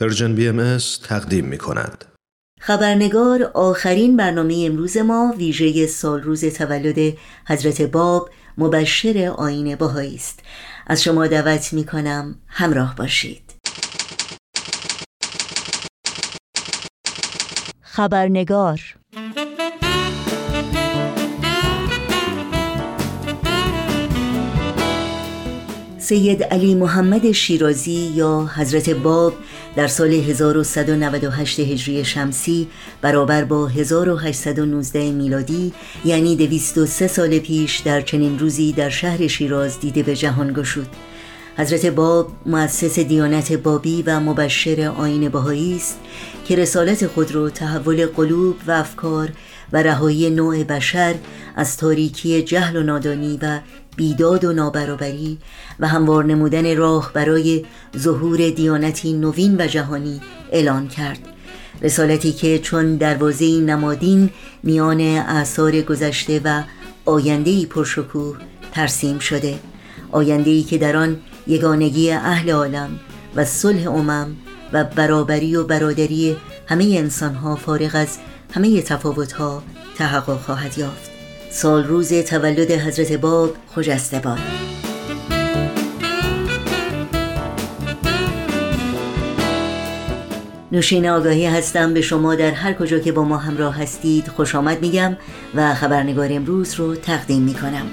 Persian BMS تقدیم می کند. خبرنگار آخرین برنامه امروز ما ویژه سال روز تولد حضرت باب مبشر آیین بهایی است از شما دعوت می کنم همراه باشید خبرنگار سید علی محمد شیرازی یا حضرت باب در سال 1198 هجری شمسی برابر با 1819 میلادی یعنی 203 سال پیش در چنین روزی در شهر شیراز دیده به جهان گشود. حضرت باب مؤسس دیانت بابی و مبشر آین بهایی است که رسالت خود را تحول قلوب و افکار و رهایی نوع بشر از تاریکی جهل و نادانی و بیداد و نابرابری و هموار نمودن راه برای ظهور دیانتی نوین و جهانی اعلان کرد. رسالتی که چون دروازه نمادین میان اعثار گذشته و آیندهی پرشکوه ترسیم شده. آیندهی که در آن یگانگی اهل عالم و صلح امم و برابری و برادری همه انسانها فارغ از همه تفاوتها تحقق خواهد یافت. سال روز تولد حضرت باب خجسته باد نوشین آگاهی هستم به شما در هر کجا که با ما همراه هستید خوش آمد میگم و خبرنگار امروز رو تقدیم می‌کنم.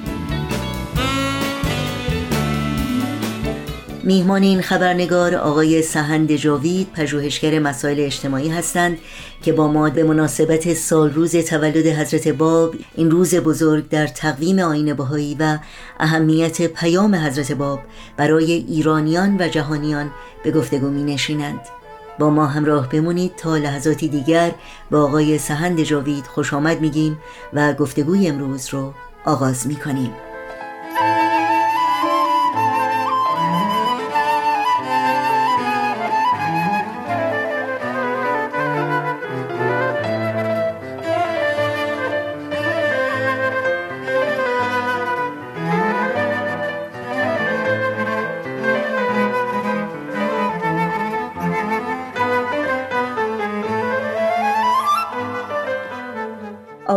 میهمان این خبرنگار آقای سهند جاوید پژوهشگر مسائل اجتماعی هستند که با ما به مناسبت سال روز تولد حضرت باب این روز بزرگ در تقویم آین بهایی و اهمیت پیام حضرت باب برای ایرانیان و جهانیان به گفتگو می نشینند. با ما همراه بمونید تا لحظاتی دیگر با آقای سهند جاوید خوش آمد میگیم و گفتگوی امروز رو آغاز می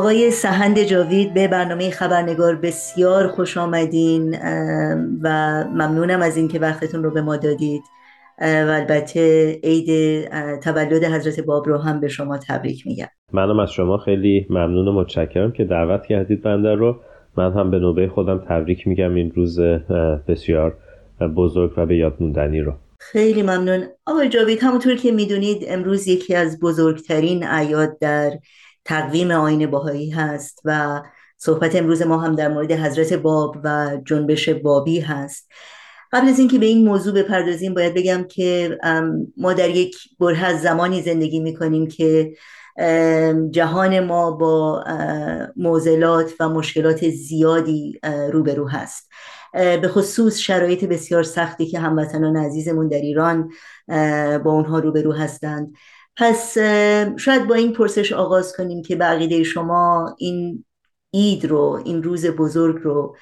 آقای سهند جاوید به برنامه خبرنگار بسیار خوش آمدین و ممنونم از اینکه وقتتون رو به ما دادید. و البته عید تولد حضرت باب رو هم به شما تبریک میگم. منم از شما خیلی ممنون و متشکرم که دعوت کردید بنده رو. من هم به نوبه خودم تبریک میگم این روز بسیار بزرگ و به یاد موندنی رو. خیلی ممنون. آقای جاوید همونطور که می‌دونید امروز یکی از بزرگترین اعیاد در تقویم آین باهایی هست و صحبت امروز ما هم در مورد حضرت باب و جنبش بابی هست. قبل از اینکه به این موضوع بپردازیم باید بگم که ما در یک بره از زمانی زندگی می‌کنیم که جهان ما با موزلات و مشکلات زیادی روبرو هست. به خصوص شرایط بسیار سختی که هموطنان عزیزمون در ایران با اونها روبرو هستند. پس شاید با این پرسش آغاز کنیم که بقیده شما این اید رو این روز بزرگ رو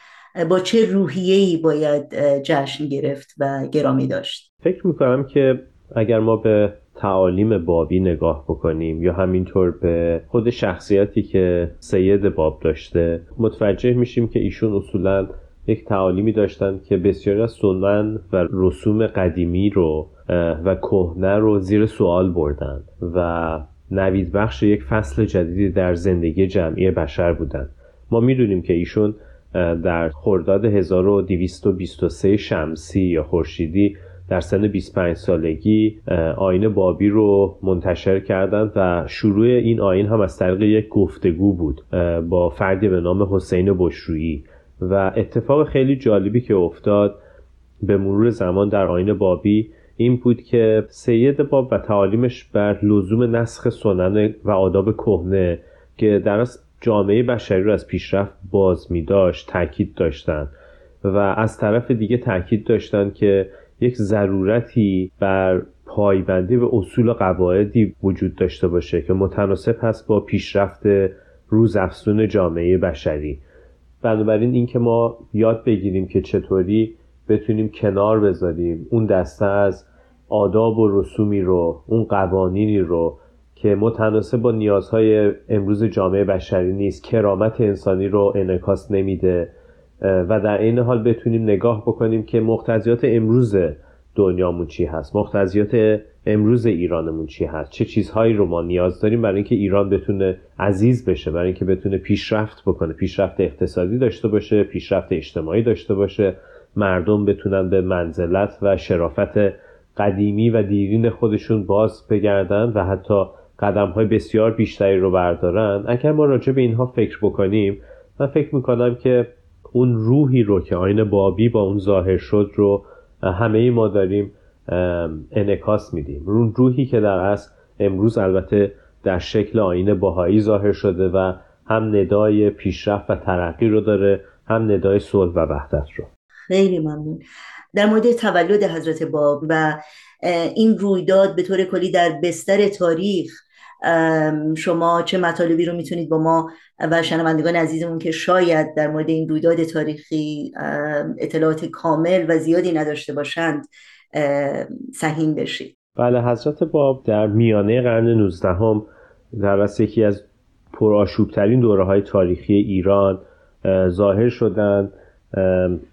با چه روحیه‌ای باید جشن گرفت و گرامی داشت؟ فکر می‌کنم که اگر ما به تعالیم بابی نگاه بکنیم یا همینطور به خود شخصیتی که سید باب داشته متوجه میشیم که ایشون اصولا یک تعالیمی داشتن که بسیاری از سنن و رسوم قدیمی رو و کهنه رو زیر سوال بردن و نوید بخش یک فصل جدیدی در زندگی جمعی بشر بودن. ما می‌دونیم که ایشون در خرداد 1223 شمسی یا خورشیدی در سن 25 سالگی آین بابی رو منتشر کردند و شروع این آین هم از طریق یک گفتگو بود با فردی به نام حسین بشرویی و اتفاق خیلی جالبی که افتاد به مرور زمان در آین بابی این بود که سید باب و تعالیمش بر لزوم نسخ سنن و آداب کهنه که در جامعه بشری رو از پیشرفت باز می داشت تاکید داشتند و از طرف دیگه تاکید داشتند که یک ضرورتی بر پایبندی به اصول و قواعدی وجود داشته باشه که متناسب هست با پیشرفت روزافزون جامعه بشری. بنابراین اینکه ما یاد بگیریم که چطوری بتونیم کنار بذاریم اون دسته از آداب و رسومی رو اون قوانینی رو که متناسب با نیازهای امروز جامعه بشری نیست کرامت انسانی رو انعکاس نمیده و در این حال بتونیم نگاه بکنیم که مقتضیات امروز دنیامون چی هست. مقتضیات امروز ایرانمون چی هست؟ چه چیزهایی رو ما نیاز داریم برای اینکه ایران بتونه عزیز بشه برای اینکه بتونه پیشرفت بکنه پیشرفت اقتصادی داشته باشه پیشرفت اجتماعی داشته باشه مردم بتونن به منزلت و شرافت قدیمی و دیرین خودشون باز بگردن و حتی قدم های بسیار بیشتری رو بردارن. اگر ما راجع به اینها فکر بکنیم من فکر می‌کنم که اون روحی رو که آین بابی با اون ظاهر شد رو همه ما داریم انکاس میدیم. اون روحی که در اصل امروز البته در شکل آین باهایی ظاهر شده و هم ندای پیشرفت و ترقی رو داره هم ندای صلح و وحدت رو. خیلی ممنون. در مورد تولد حضرت باب و این رویداد به طور کلی در بستر تاریخ شما چه مطالبی رو می‌تونید با ما و شنوندگان عزیزمون که شاید در مورد این رویداد تاریخی اطلاعات کامل و زیادی نداشته باشند سهیم بشید بله حضرت باب در میانه قرن 19 هم در یکی از پرآشوبترین دوره های تاریخی ایران ظاهر شدند.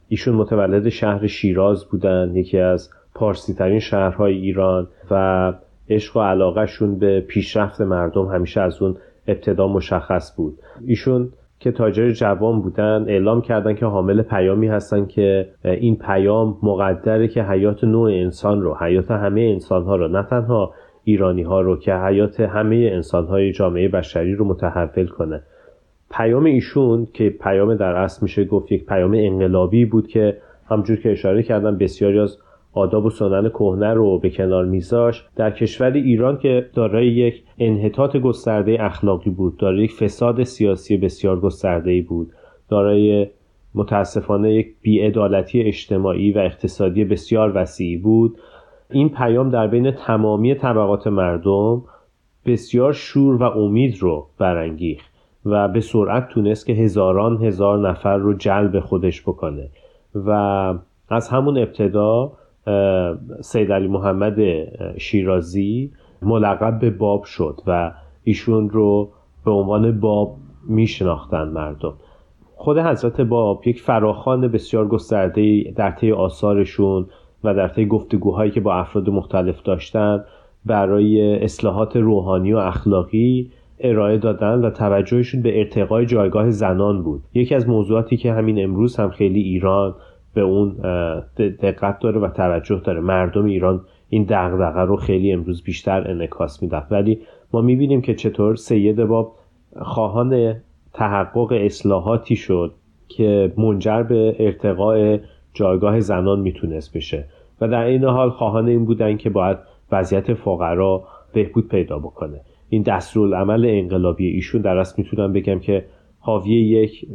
ایشون متولد شهر شیراز بودند یکی از پارسی ترین شهرهای ایران و عشق و علاقهشون به پیشرفت مردم همیشه از اون ابتدا مشخص بود. ایشون که تاجر جوان بودن اعلام کردن که حامل پیامی هستن که این پیام مقدره که حیات نوع انسان رو حیات همه انسان ها رو نه تنها ایرانی ها رو که حیات همه انسان های جامعه بشری رو متحول کنه. پیام ایشون که پیام در اصل میشه گفت یک پیام انقلابی بود که همجور که اشاره کردم بسیاری از آداب و سنن کهنه رو به کنار میذاش. در کشور ایران که دارای یک انحطاط گسترده اخلاقی بود دارای یک فساد سیاسی بسیار گسترده بود دارای متاسفانه یک بیعدالتی اجتماعی و اقتصادی بسیار وسیعی بود. این پیام در بین تمامی طبقات مردم بسیار شور و امید رو برانگیخت و به سرعت تونست که هزاران هزار نفر رو جلب خودش بکنه و از همون ابتدا سید علی محمد شیرازی ملقب به باب شد و ایشون رو به عنوان باب میشناختن مردم. خود حضرت باب یک فراخان بسیار گسترده در طی آثارشون و در طی گفتگوهایی که با افراد مختلف داشتن برای اصلاحات روحانی و اخلاقی ارائه دادن و توجهشون به ارتقای جایگاه زنان بود. یکی از موضوعاتی که همین امروز هم خیلی ایران به اون دقت داره و توجه داره. مردم ایران این دغدغه رو خیلی امروز بیشتر انعکاس میدن. ولی ما می‌بینیم که چطور سید باب خواهان تحقق اصلاحاتی شد که منجر به ارتقاء جایگاه زنان می‌تونست بشه. و در این حال خواهان این بودن که باید وضعیت فقرا بهبود پیدا بکنه. این دستورالعمل انقلابی ایشون در اصل می‌تونم بگم که حاوی یک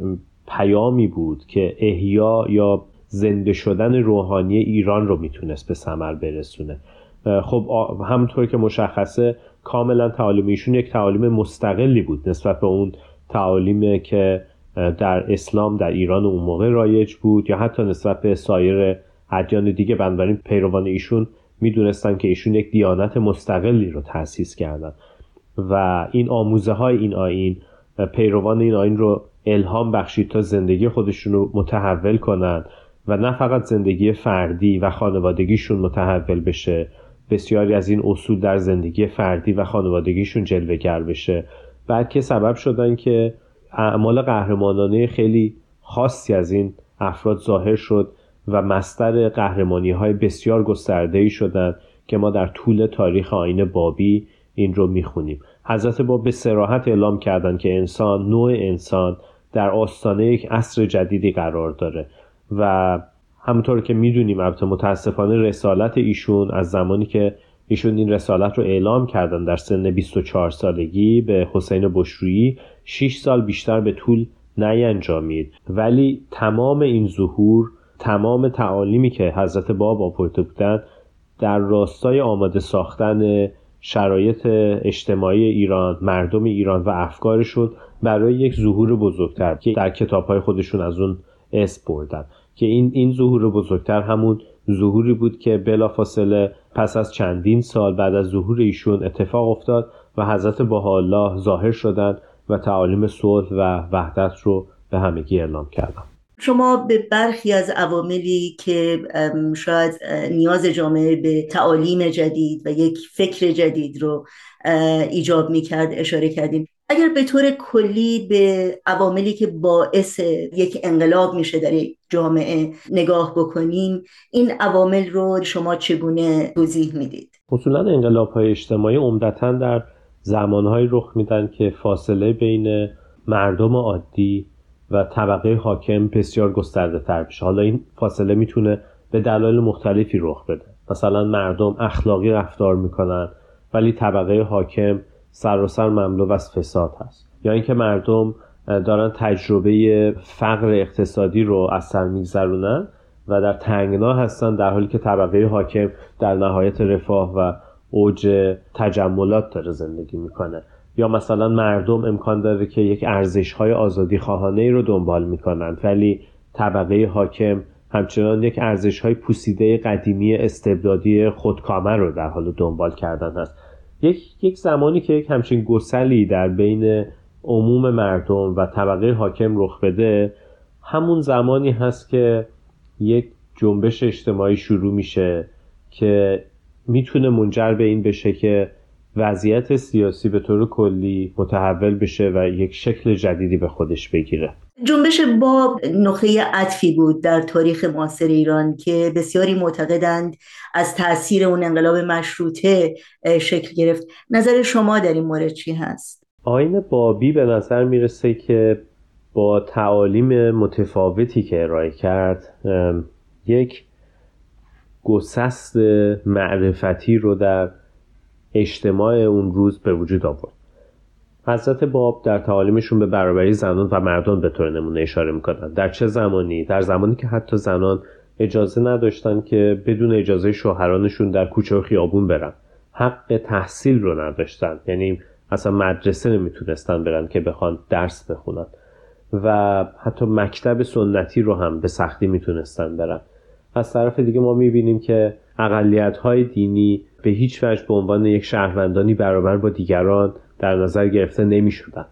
پیامی بود که احیا یا زنده شدن روحانی ایران رو می‌تونست به ثمر برسونه. خب همونطور که مشخصه کاملا تعالیم ایشون یک تعالیم مستقلی بود نسبت به اون تعالیم که در اسلام در ایران اون موقع رایج بود یا حتی نسبت به سایر ادیان دیگه. بنابراین پیروان ایشون می‌دونستن که ایشون یک دیانت مستقلی رو تأسیس کردن و این آموزه های این آین پیروان این آین رو الهام بخشید تا زندگی خودشون رو متحول کنند و نه فقط زندگی فردی و خانوادگیشون متحول بشه بسیاری از این اصول در زندگی فردی و خانوادگیشون جلوگر بشه. بلکه سبب شدن که اعمال قهرمانانه خیلی خاصی از این افراد ظاهر شد و مستر قهرمانی های بسیار گسترده ای شدن که ما در طول تاریخ آین بابی این رو می‌خونیم. حضرت باب به سراحت اعلام کردند که انسان نوع انسان در آستانه یک عصر جدیدی قرار داره. و همونطور که می‌دونیم البته متاسفانه رسالت ایشون از زمانی که ایشون این رسالت رو اعلام کردن در سن 24 سالگی به حسین بشرویی 6 سال بیشتر به طول نینجامید ولی تمام این ظهور تمام تعالیمی که حضرت باب آورده بودند در راستای آماده ساختن شرایط اجتماعی ایران مردم ایران و افکارشون برای یک ظهور بزرگتر که در کتابهای خودشون از اون اسم بردن. که این این ظهور بزرگتر همون ظهوری بود که بلافاصله پس از چندین سال بعد از ظهور ایشون اتفاق افتاد و حضرت الله ظاهر شدند و تعالیم صلح و وحدت رو به همگی اعلام کردن شما به برخی از عواملی که شاید نیاز جامعه به تعالیم جدید و یک فکر جدید رو ایجاب می کرد اشاره کردیم اگر به طور کلی به عواملی که باعث یک انقلاب میشه در یک جامعه نگاه بکنیم این عوامل رو شما چگونه توضیح می‌دید؟ اصولا انقلاب های اجتماعی عمدتا در زمانهایی رخ میدن که فاصله بین مردم عادی و طبقه حاکم بسیار گسترده تر بشه حالا این فاصله می‌تونه به دلایل مختلفی رخ بده. مثلا مردم اخلاقی رفتار می‌کنن ولی طبقه حاکم سر و سر مملو از فساد هست. یا اینکه مردم دارن تجربه فقر اقتصادی رو از سر میگذرونن و در تنگنا هستن در حالی که طبقه حاکم در نهایت رفاه و اوج تجملات داره زندگی می‌کنه. یا مثلا مردم امکان داره که یک ارزش های آزادی خواهانه ای رو دنبال می‌کنند ولی طبقه حاکم همچنان یک ارزش های پوسیده قدیمی استبدادی خودکامه رو در حال دنبال کردن هست. یک, یک زمانی که یک همچین گسلی در بین عموم مردم و طبقه حاکم رخ بده همون زمانی هست که یک جنبش اجتماعی شروع میشه که می‌تونه منجر به این بشه که وضعیت سیاسی به طور کلی متحول بشه و یک شکل جدیدی به خودش بگیره. جنبش باب نقطه عطفی بود در تاریخ معاصر ایران که بسیاری معتقدند از تاثیر اون انقلاب مشروطه شکل گرفت نظر شما در این مورد چی هست؟ آین بابی به نظر می‌رسه که با تعالیم متفاوتی که ارائه کرد یک گسست معرفتی رو در اجتماع اون روز به وجود آورد حضرت باب در تعالیمشون به برابری زنان و مردان به طور نمونه اشاره می‌کنند. در چه زمانی؟ در زمانی که حتی زنان اجازه نداشتن که بدون اجازه شوهرانشون در کوچه و خیابون برن. حق تحصیل رو نداشتن. یعنی اصلا مدرسه نمی‌تونستن برن که بخوان درس بخونن. و حتی مکتب سنتی رو هم به سختی می‌تونستن برن. از طرف دیگه ما می‌بینیم که اقلیت های دینی به هیچ وجه به عنوان یک شهروندانی برابر با دیگران در نظر گرفته نمی شدن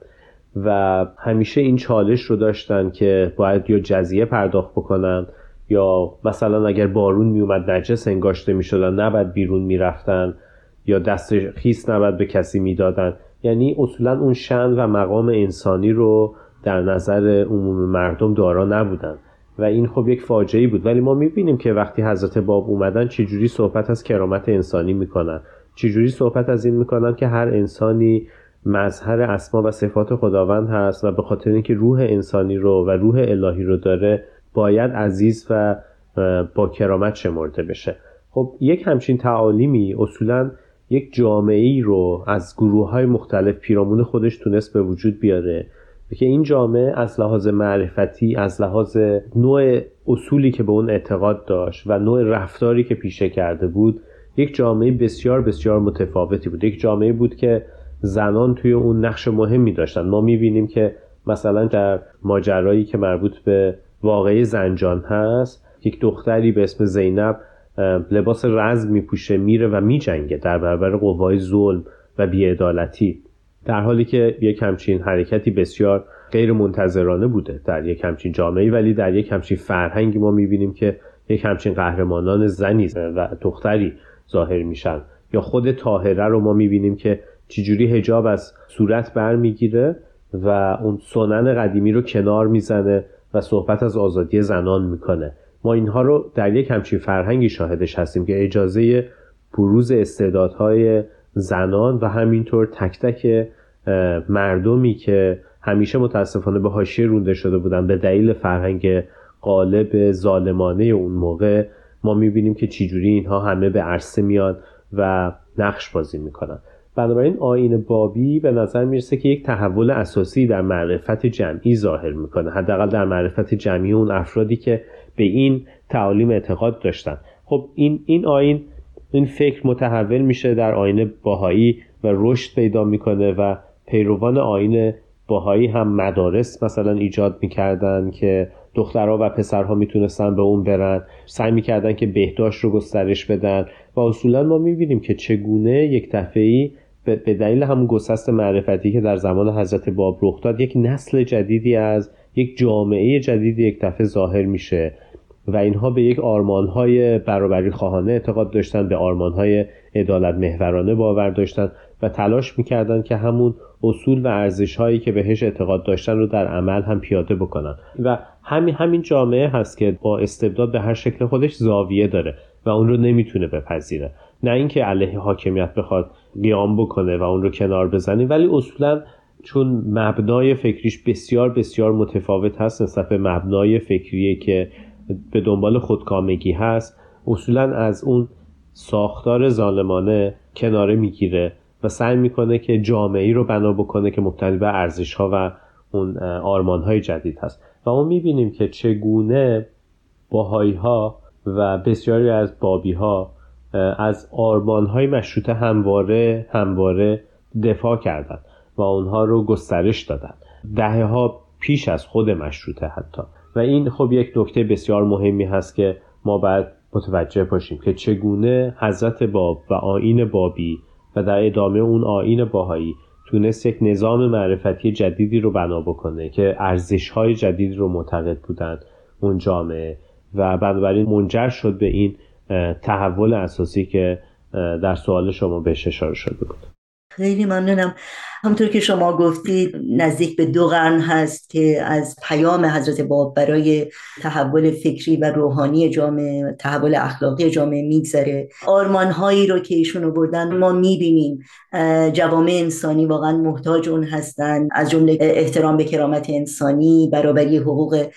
و همیشه این چالش رو داشتن که باید یا جزیه پرداخت بکنن یا مثلا اگر بارون می اومد نجس انگاشته می شدن نباید بیرون می رفتن یا دست خیس نباید به کسی می‌دادن. یعنی اصولا اون شن و مقام انسانی رو در نظر عموم مردم دارا نبودن. و این خب یک فاجعه بود. ولی ما می‌بینیم که وقتی حضرت باب اومدن چجوری صحبت از کرامت انسانی می‌کنن. چجوری صحبت از این می‌کنن که هر انسانی مظهر اسما و صفات خداوند هست و به خاطر اینکه روح انسانی رو و روح الهی رو داره باید عزیز و با کرامت شمرده بشه. خب یک همچین تعالیمی اصولا یک جامعه ای رو از گروه های مختلف پیرامون خودش تونست به وجود بیاره که این جامعه از لحاظ معرفتی از لحاظ نوع اصولی که به اون اعتقاد داشت و نوع رفتاری که پیشه کرده بود یک جامعه بسیار بسیار متفاوتی بود. یک جامعه بود که زنان توی اون نقش مهمی داشتن. ما می‌بینیم که مثلا در ماجرایی که مربوط به واقعی زنجان هست یک دختری به اسم زینب لباس رزم میپوشه میره و میجنگه در برابر قوای ظلم و بیعدالتی. در حالی که یک همچین حرکتی بسیار غیر منتظرانه بوده در یک همچین جامعه ولی در یک همچین فرهنگی ما می‌بینیم که یک همچین قهرمانان زنی و دختری ظاهر میشن. یا خود تاهره رو ما می‌بینیم که چجوری هجاب از صورت برمیگیره و اون سنن قدیمی رو کنار می‌زنه و صحبت از آزادی زنان می‌کنه. ما اینها رو در یک همچین فرهنگی شاهدش هستیم که اجازه بروز استعدادهای زنان و همینطور تک تک مردمی که همیشه متاسفانه به حاشیه رونده شده بودن به دلیل فرهنگ قالب ظالمانه اون موقع ما می‌بینیم که چجوری اینها همه به عرصه میاد و نقش بازی می‌کنن. بنابراین آین بابی به نظر می‌رسه که یک تحول اساسی در معرفت جمعی ظاهر می‌کنه. حداقل در معرفت جمعی اون افرادی که به این تعالیم اعتقاد داشتن. خب این این آین این فکر متحول میشه در آین باهایی و رشد پیدا می‌کنه و پیروان آین باهایی هم مدارس مثلا ایجاد می‌کردن که دخترها و پسرها می‌تونستن به اون برن. سعی می‌کردن که بهداشت رو گسترش بدن و اصولا ما می‌بینیم که چگونه یک دفعی به دلیل همون گسست معرفتی که در زمان حضرت باب رخ داد یک نسل جدیدی از یک جامعه جدیدی یک دفعه ظاهر میشه و اینها به یک آرمانهای برابری خواهانه اعتقاد داشتن به آرمانهای عدالت محورانه باور داشتن و تلاش می‌کردن که همون اصول و ارزش هایی که بهش اعتقاد داشتن رو در عمل هم پیاده بکنن. و همین همین جامعه هست که با استبداد به هر شکل خودش زاویه داره و اون رو نمی‌تونه بپذیره. نه اینکه علیه حاکمیت بخواد قیام بکنه و اون رو کنار بزنه ولی اصولا چون مبنای فکریش بسیار بسیار متفاوت هست نسبت به مبنای فکریه که به دنبال خودکامگی هست اصولا از اون ساختار ظالمانه کناره می‌گیره و سعی می‌کنه که جامعه رو بنا بکنه که مبتنی به ارزش ها و اون آرمان های جدید هست. و ما می‌بینیم که چگونه باهایی ها و بسیاری از بابی ها از آرمان های مشروطه همواره همواره دفاع کردند و اونها رو گسترش دادن دهه ها پیش از خود مشروطه حتی. و این خب یک نکته بسیار مهمی هست که ما باید متوجه باشیم که چگونه حضرت باب و آین بابی و در ادامه اون آین باهایی تونست یک نظام معرفتی جدیدی رو بنا بکنه که ارزش های جدیدی رو معتقد بودن اون جامعه. و بنابراین منجر شد به این تحول اساسی که در سوال شما بهش اشاره شده بود. خیلی ممنونم. همونطور که شما گفتید نزدیک به دو قرن هست که از پیام حضرت باب برای تحول فکری و روحانی جامعه تحول اخلاقی جامعه میگذره. آرمان هایی رو که ایشون بردن ما می‌بینیم. جوامع انسانی واقعا محتاج اون هستند از جمله احترام به کرامت انسانی برابری حقوق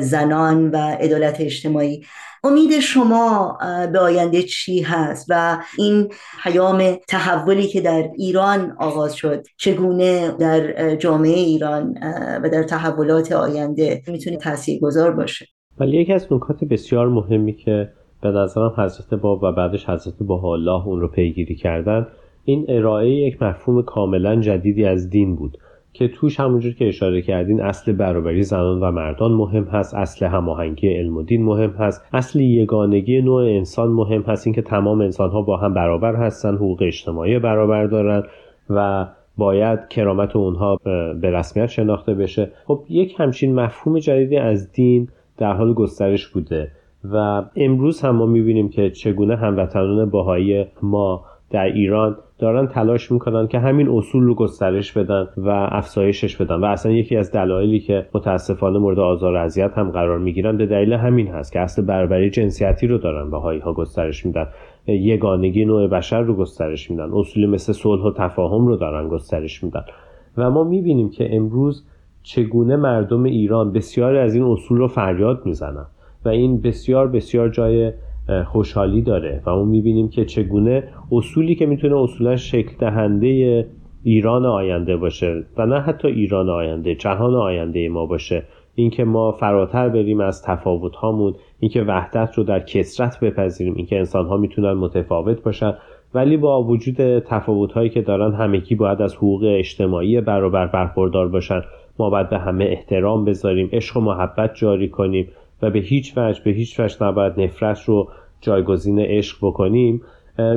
زنان و عدالت اجتماعی. امید شما به آینده چی هست و این پیام تحولی که در ایران آغاز شد چگونه در جامعه ایران و در تحولات آینده می‌تونه گذار باشه؟ ولی یکی از نکات بسیار مهمی که به نظرم حضرت باب و بعدش حضرت الله اون رو پیگیری کردن این ارائه یک مفهوم کاملا جدیدی از دین بود. که توش همونجور که اشاره کردین اصل برابری زنان و مردان مهم هست اصل هماهنگی علم و دین مهم هست اصل یگانگی نوع انسان مهم هست اینکه تمام انسان ها با هم برابر هستن حقوق اجتماعی برابر دارن و باید کرامت اونها به رسمیت شناخته بشه. خب یک همچین مفهوم جدیدی از دین در حال گسترش بوده و امروز هم ما می‌بینیم که چگونه هموطنان باهایی ما در ایران دارن تلاش می‌کنن که همین اصول رو گسترش بدن و افزایشش بدن. و اصلا یکی از دلایلی که متاسفانه مورد آزار و اذیت هم قرار می‌گیرن به دلیل همین هست که اصل برابری جنسیتی رو دارن بهایی ها گسترش میدن. یگانگی نوع بشر رو گسترش میدن. اصولی مثل صلح و تفاهم رو دارن گسترش میدن. و ما می‌بینیم که امروز چگونه مردم ایران بسیاری از این اصول رو فریاد می‌زنن. و این بسیار بسیار جای خوشحالی داره و ما می‌بینیم که چگونه اصولی که می‌تونه اصولا شکل دهنده ایران آینده باشه و نه حتی ایران آینده جهان آینده ما باشه. اینکه ما فراتر بریم از تفاوت هامون اینکه وحدت رو در کسرت بپذیریم اینکه انسان ها می‌تونن متفاوت باشن. ولی با وجود تفاوت هایی که دارن همگی باید از حقوق اجتماعی برابر برخوردار باشن. ما باید به همه احترام بذاریم عشق و محبت جاری کنیم. و به هیچ وجه به هیچ وجه نباید نفرت رو جایگزین عشق بکنیم.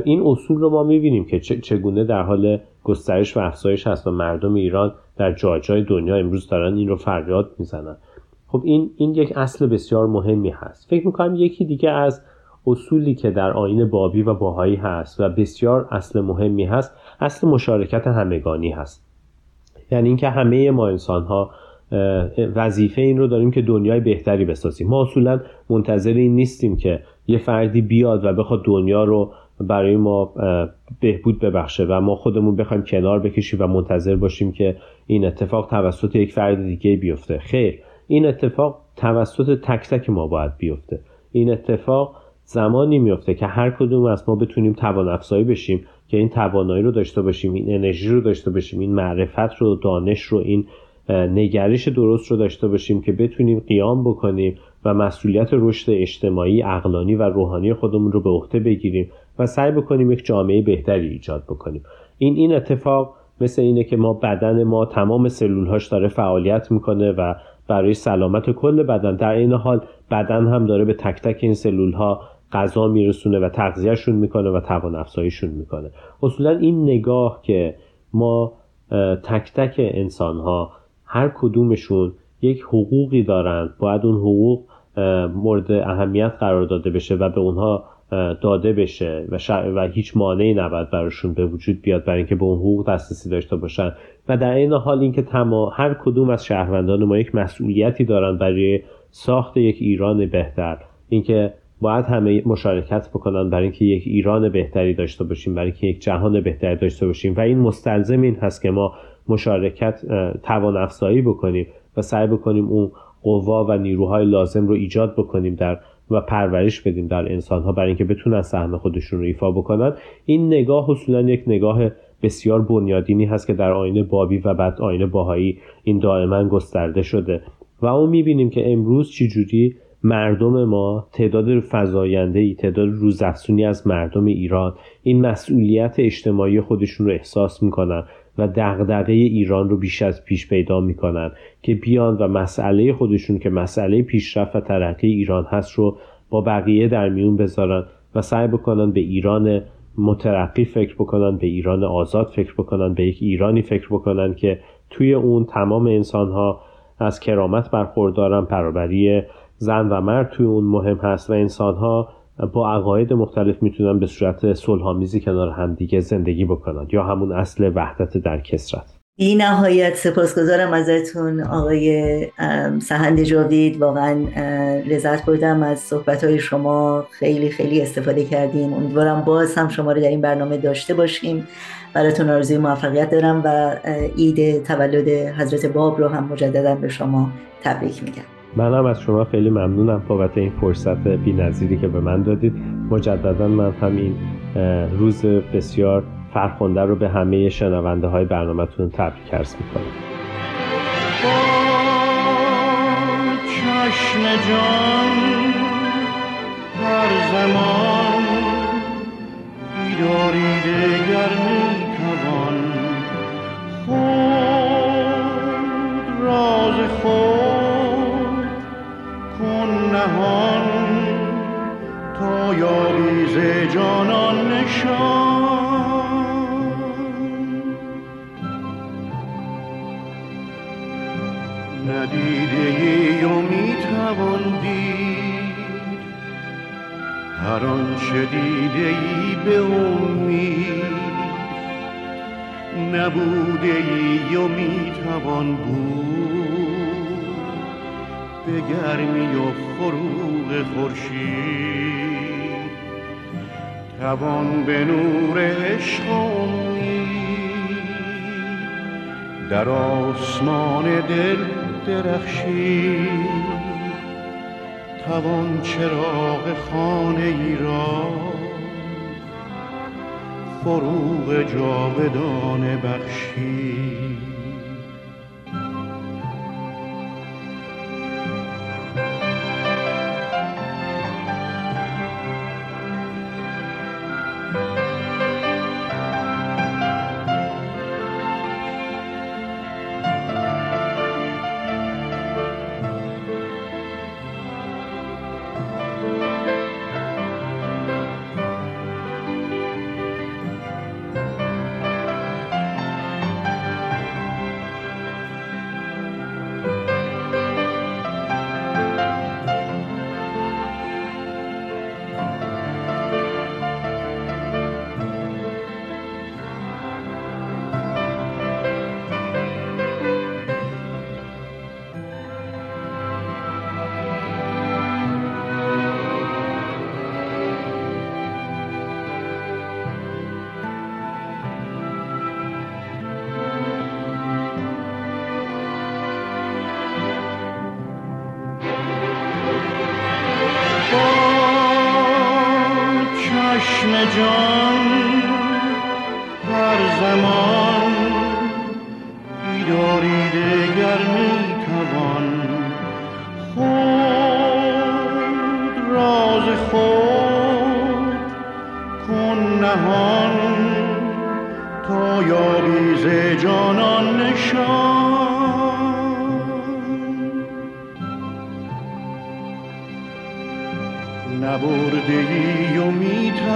این اصول رو ما می‌بینیم که چگونه در حال گسترش و افزایش هست و مردم ایران در جای جای دنیا امروز دارن این رو فریاد می‌زنن. خب این این یک اصل بسیار مهمی هست. فکر می‌کنم یکی دیگه از اصولی که در آین بابی و باهایی هست و بسیار اصل مهمی هست اصل مشارکت همگانی هست. یعنی اینکه همه ما انسان ها وظیفه این رو داریم که دنیای بهتری بسازیم. ما اصولا منتظر این نیستیم که یه فردی بیاد و بخواد دنیا رو برای ما بهبود ببخشه و ما خودمون بخوایم کنار بکشیم و منتظر باشیم که این اتفاق توسط یک فرد دیگه بیفته. خیر این اتفاق توسط تک تک ما باید بیفته. این اتفاق زمانی میفته که هر کدوم از ما بتونیم توان افزایی بشیم که این توانایی رو داشته باشیم این انرژی رو داشته باشیم این معرفت رو دانش رو این نگرش درست رو داشته باشیم که بتونیم قیام بکنیم و مسئولیت رشد اجتماعی، اقلانی و روحانی خودمون رو به عهده بگیریم و سعی بکنیم یک جامعه بهتری ایجاد بکنیم. این این اتفاق مثل اینه که ما بدن ما تمام سلولهاش داره فعالیت می‌کنه و برای سلامت کل بدن در این حال بدن هم داره به تک تک این سلول ها غذا میرسونه و تغذیهشون می‌کنه و توان افزاییشون می‌کنه اصولا این نگاه که ما تک تک انسان ها هر کدومشون یک حقوقی دارند باید اون حقوق مورد اهمیت قرار داده بشه و به اونها داده بشه و, و هیچ مانعی نباید براشون به وجود بیاد برای اینکه به اون حقوق دسترسی داشته باشن. و در این حال اینکه تمام هر کدوم از شهروندان ما یک مسئولیتی دارن برای ساخت یک ایران بهتر. اینکه باید همه مشارکت بکنن برای اینکه یک ایران بهتری داشته باشیم برای اینکه یک جهان بهتری داشته باشیم. و این مستلزم این هست که ما مشارکت توان افزایی بکنیم و سعی بکنیم اون قوا و نیروهای لازم رو ایجاد بکنیم در و پرورش بدیم در انسان ها برای اینکه بتونن سهم خودشون رو ایفا بکنن. این نگاه اصولا یک نگاه بسیار بنیادینی هست که در آینه بابی و بعد آینه باهایی این دائما گسترده شده و اون می‌بینیم که امروز چجوری مردم ما تعداد فضاینده ای تعداد روزافزونی از مردم ایران این مسئولیت اجتماعی خودشون رو احساس می‌کنن. و دغدغه ایران رو بیش از پیش پیدا می‌کنن که بیان و مسئله خودشون که مسئله پیشرفت و ترقی ایران هست رو با بقیه در میون بذارن و سعی بکنن به ایران مترقی فکر بکنن به ایران آزاد فکر بکنن به یک ایرانی فکر بکنن که توی اون تمام انسان ها از کرامت برخوردارن برابری زن و مرد توی اون مهم هست و انسان ها با عقاید مختلف می‌تونن به صورت صلحآمیزی کنار همدیگه زندگی بکنن یا همون اصل وحدت در کسرت. بی نهایت سپاسگزارم ازتون آقای سهند جاوید. واقعا لذت بردم از صحبت های شما. خیلی خیلی استفاده کردیم. امیدوارم باز هم شما رو در این برنامه داشته باشیم. براتون آرزوی موفقیت دارم و عید تولد حضرت باب رو هم مجددا به شما تبریک میگم. منم از شما خیلی ممنونم بابت این فرصت بی نظیری که به من دادید. مجددا من همین روز بسیار فرخنده رو به همه شنونده های برنامهتون تبریک عرض می‌کنم. چشم جان هر زمان بیداری دگر می‌توان خود راز خود نهان. تا یابی ز جانان نشان. ندیده ای و می‌توان دید. هر آنچه دیده ای به امید. نبوده ای و می‌توان بود. به گرمی و فروغ خورشید. توان به نور عشق در آسمان دل درخشی توان چراغ خانه ای را فروغ جاودانه بخشی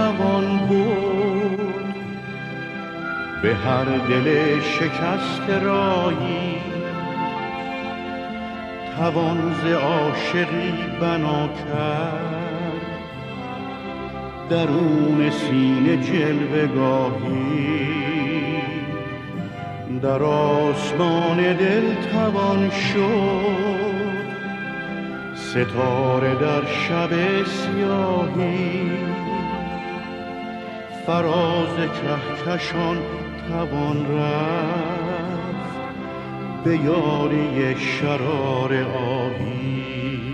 می‌توان بود. به هر دل شکست رایی توان ز عاشقی بنا کرد. درون سینه جلوه گاهی در آسمان دل توان شد. ستاره در شب سیاهی فراز کهکشان توان رفت به یاری شرار آهی.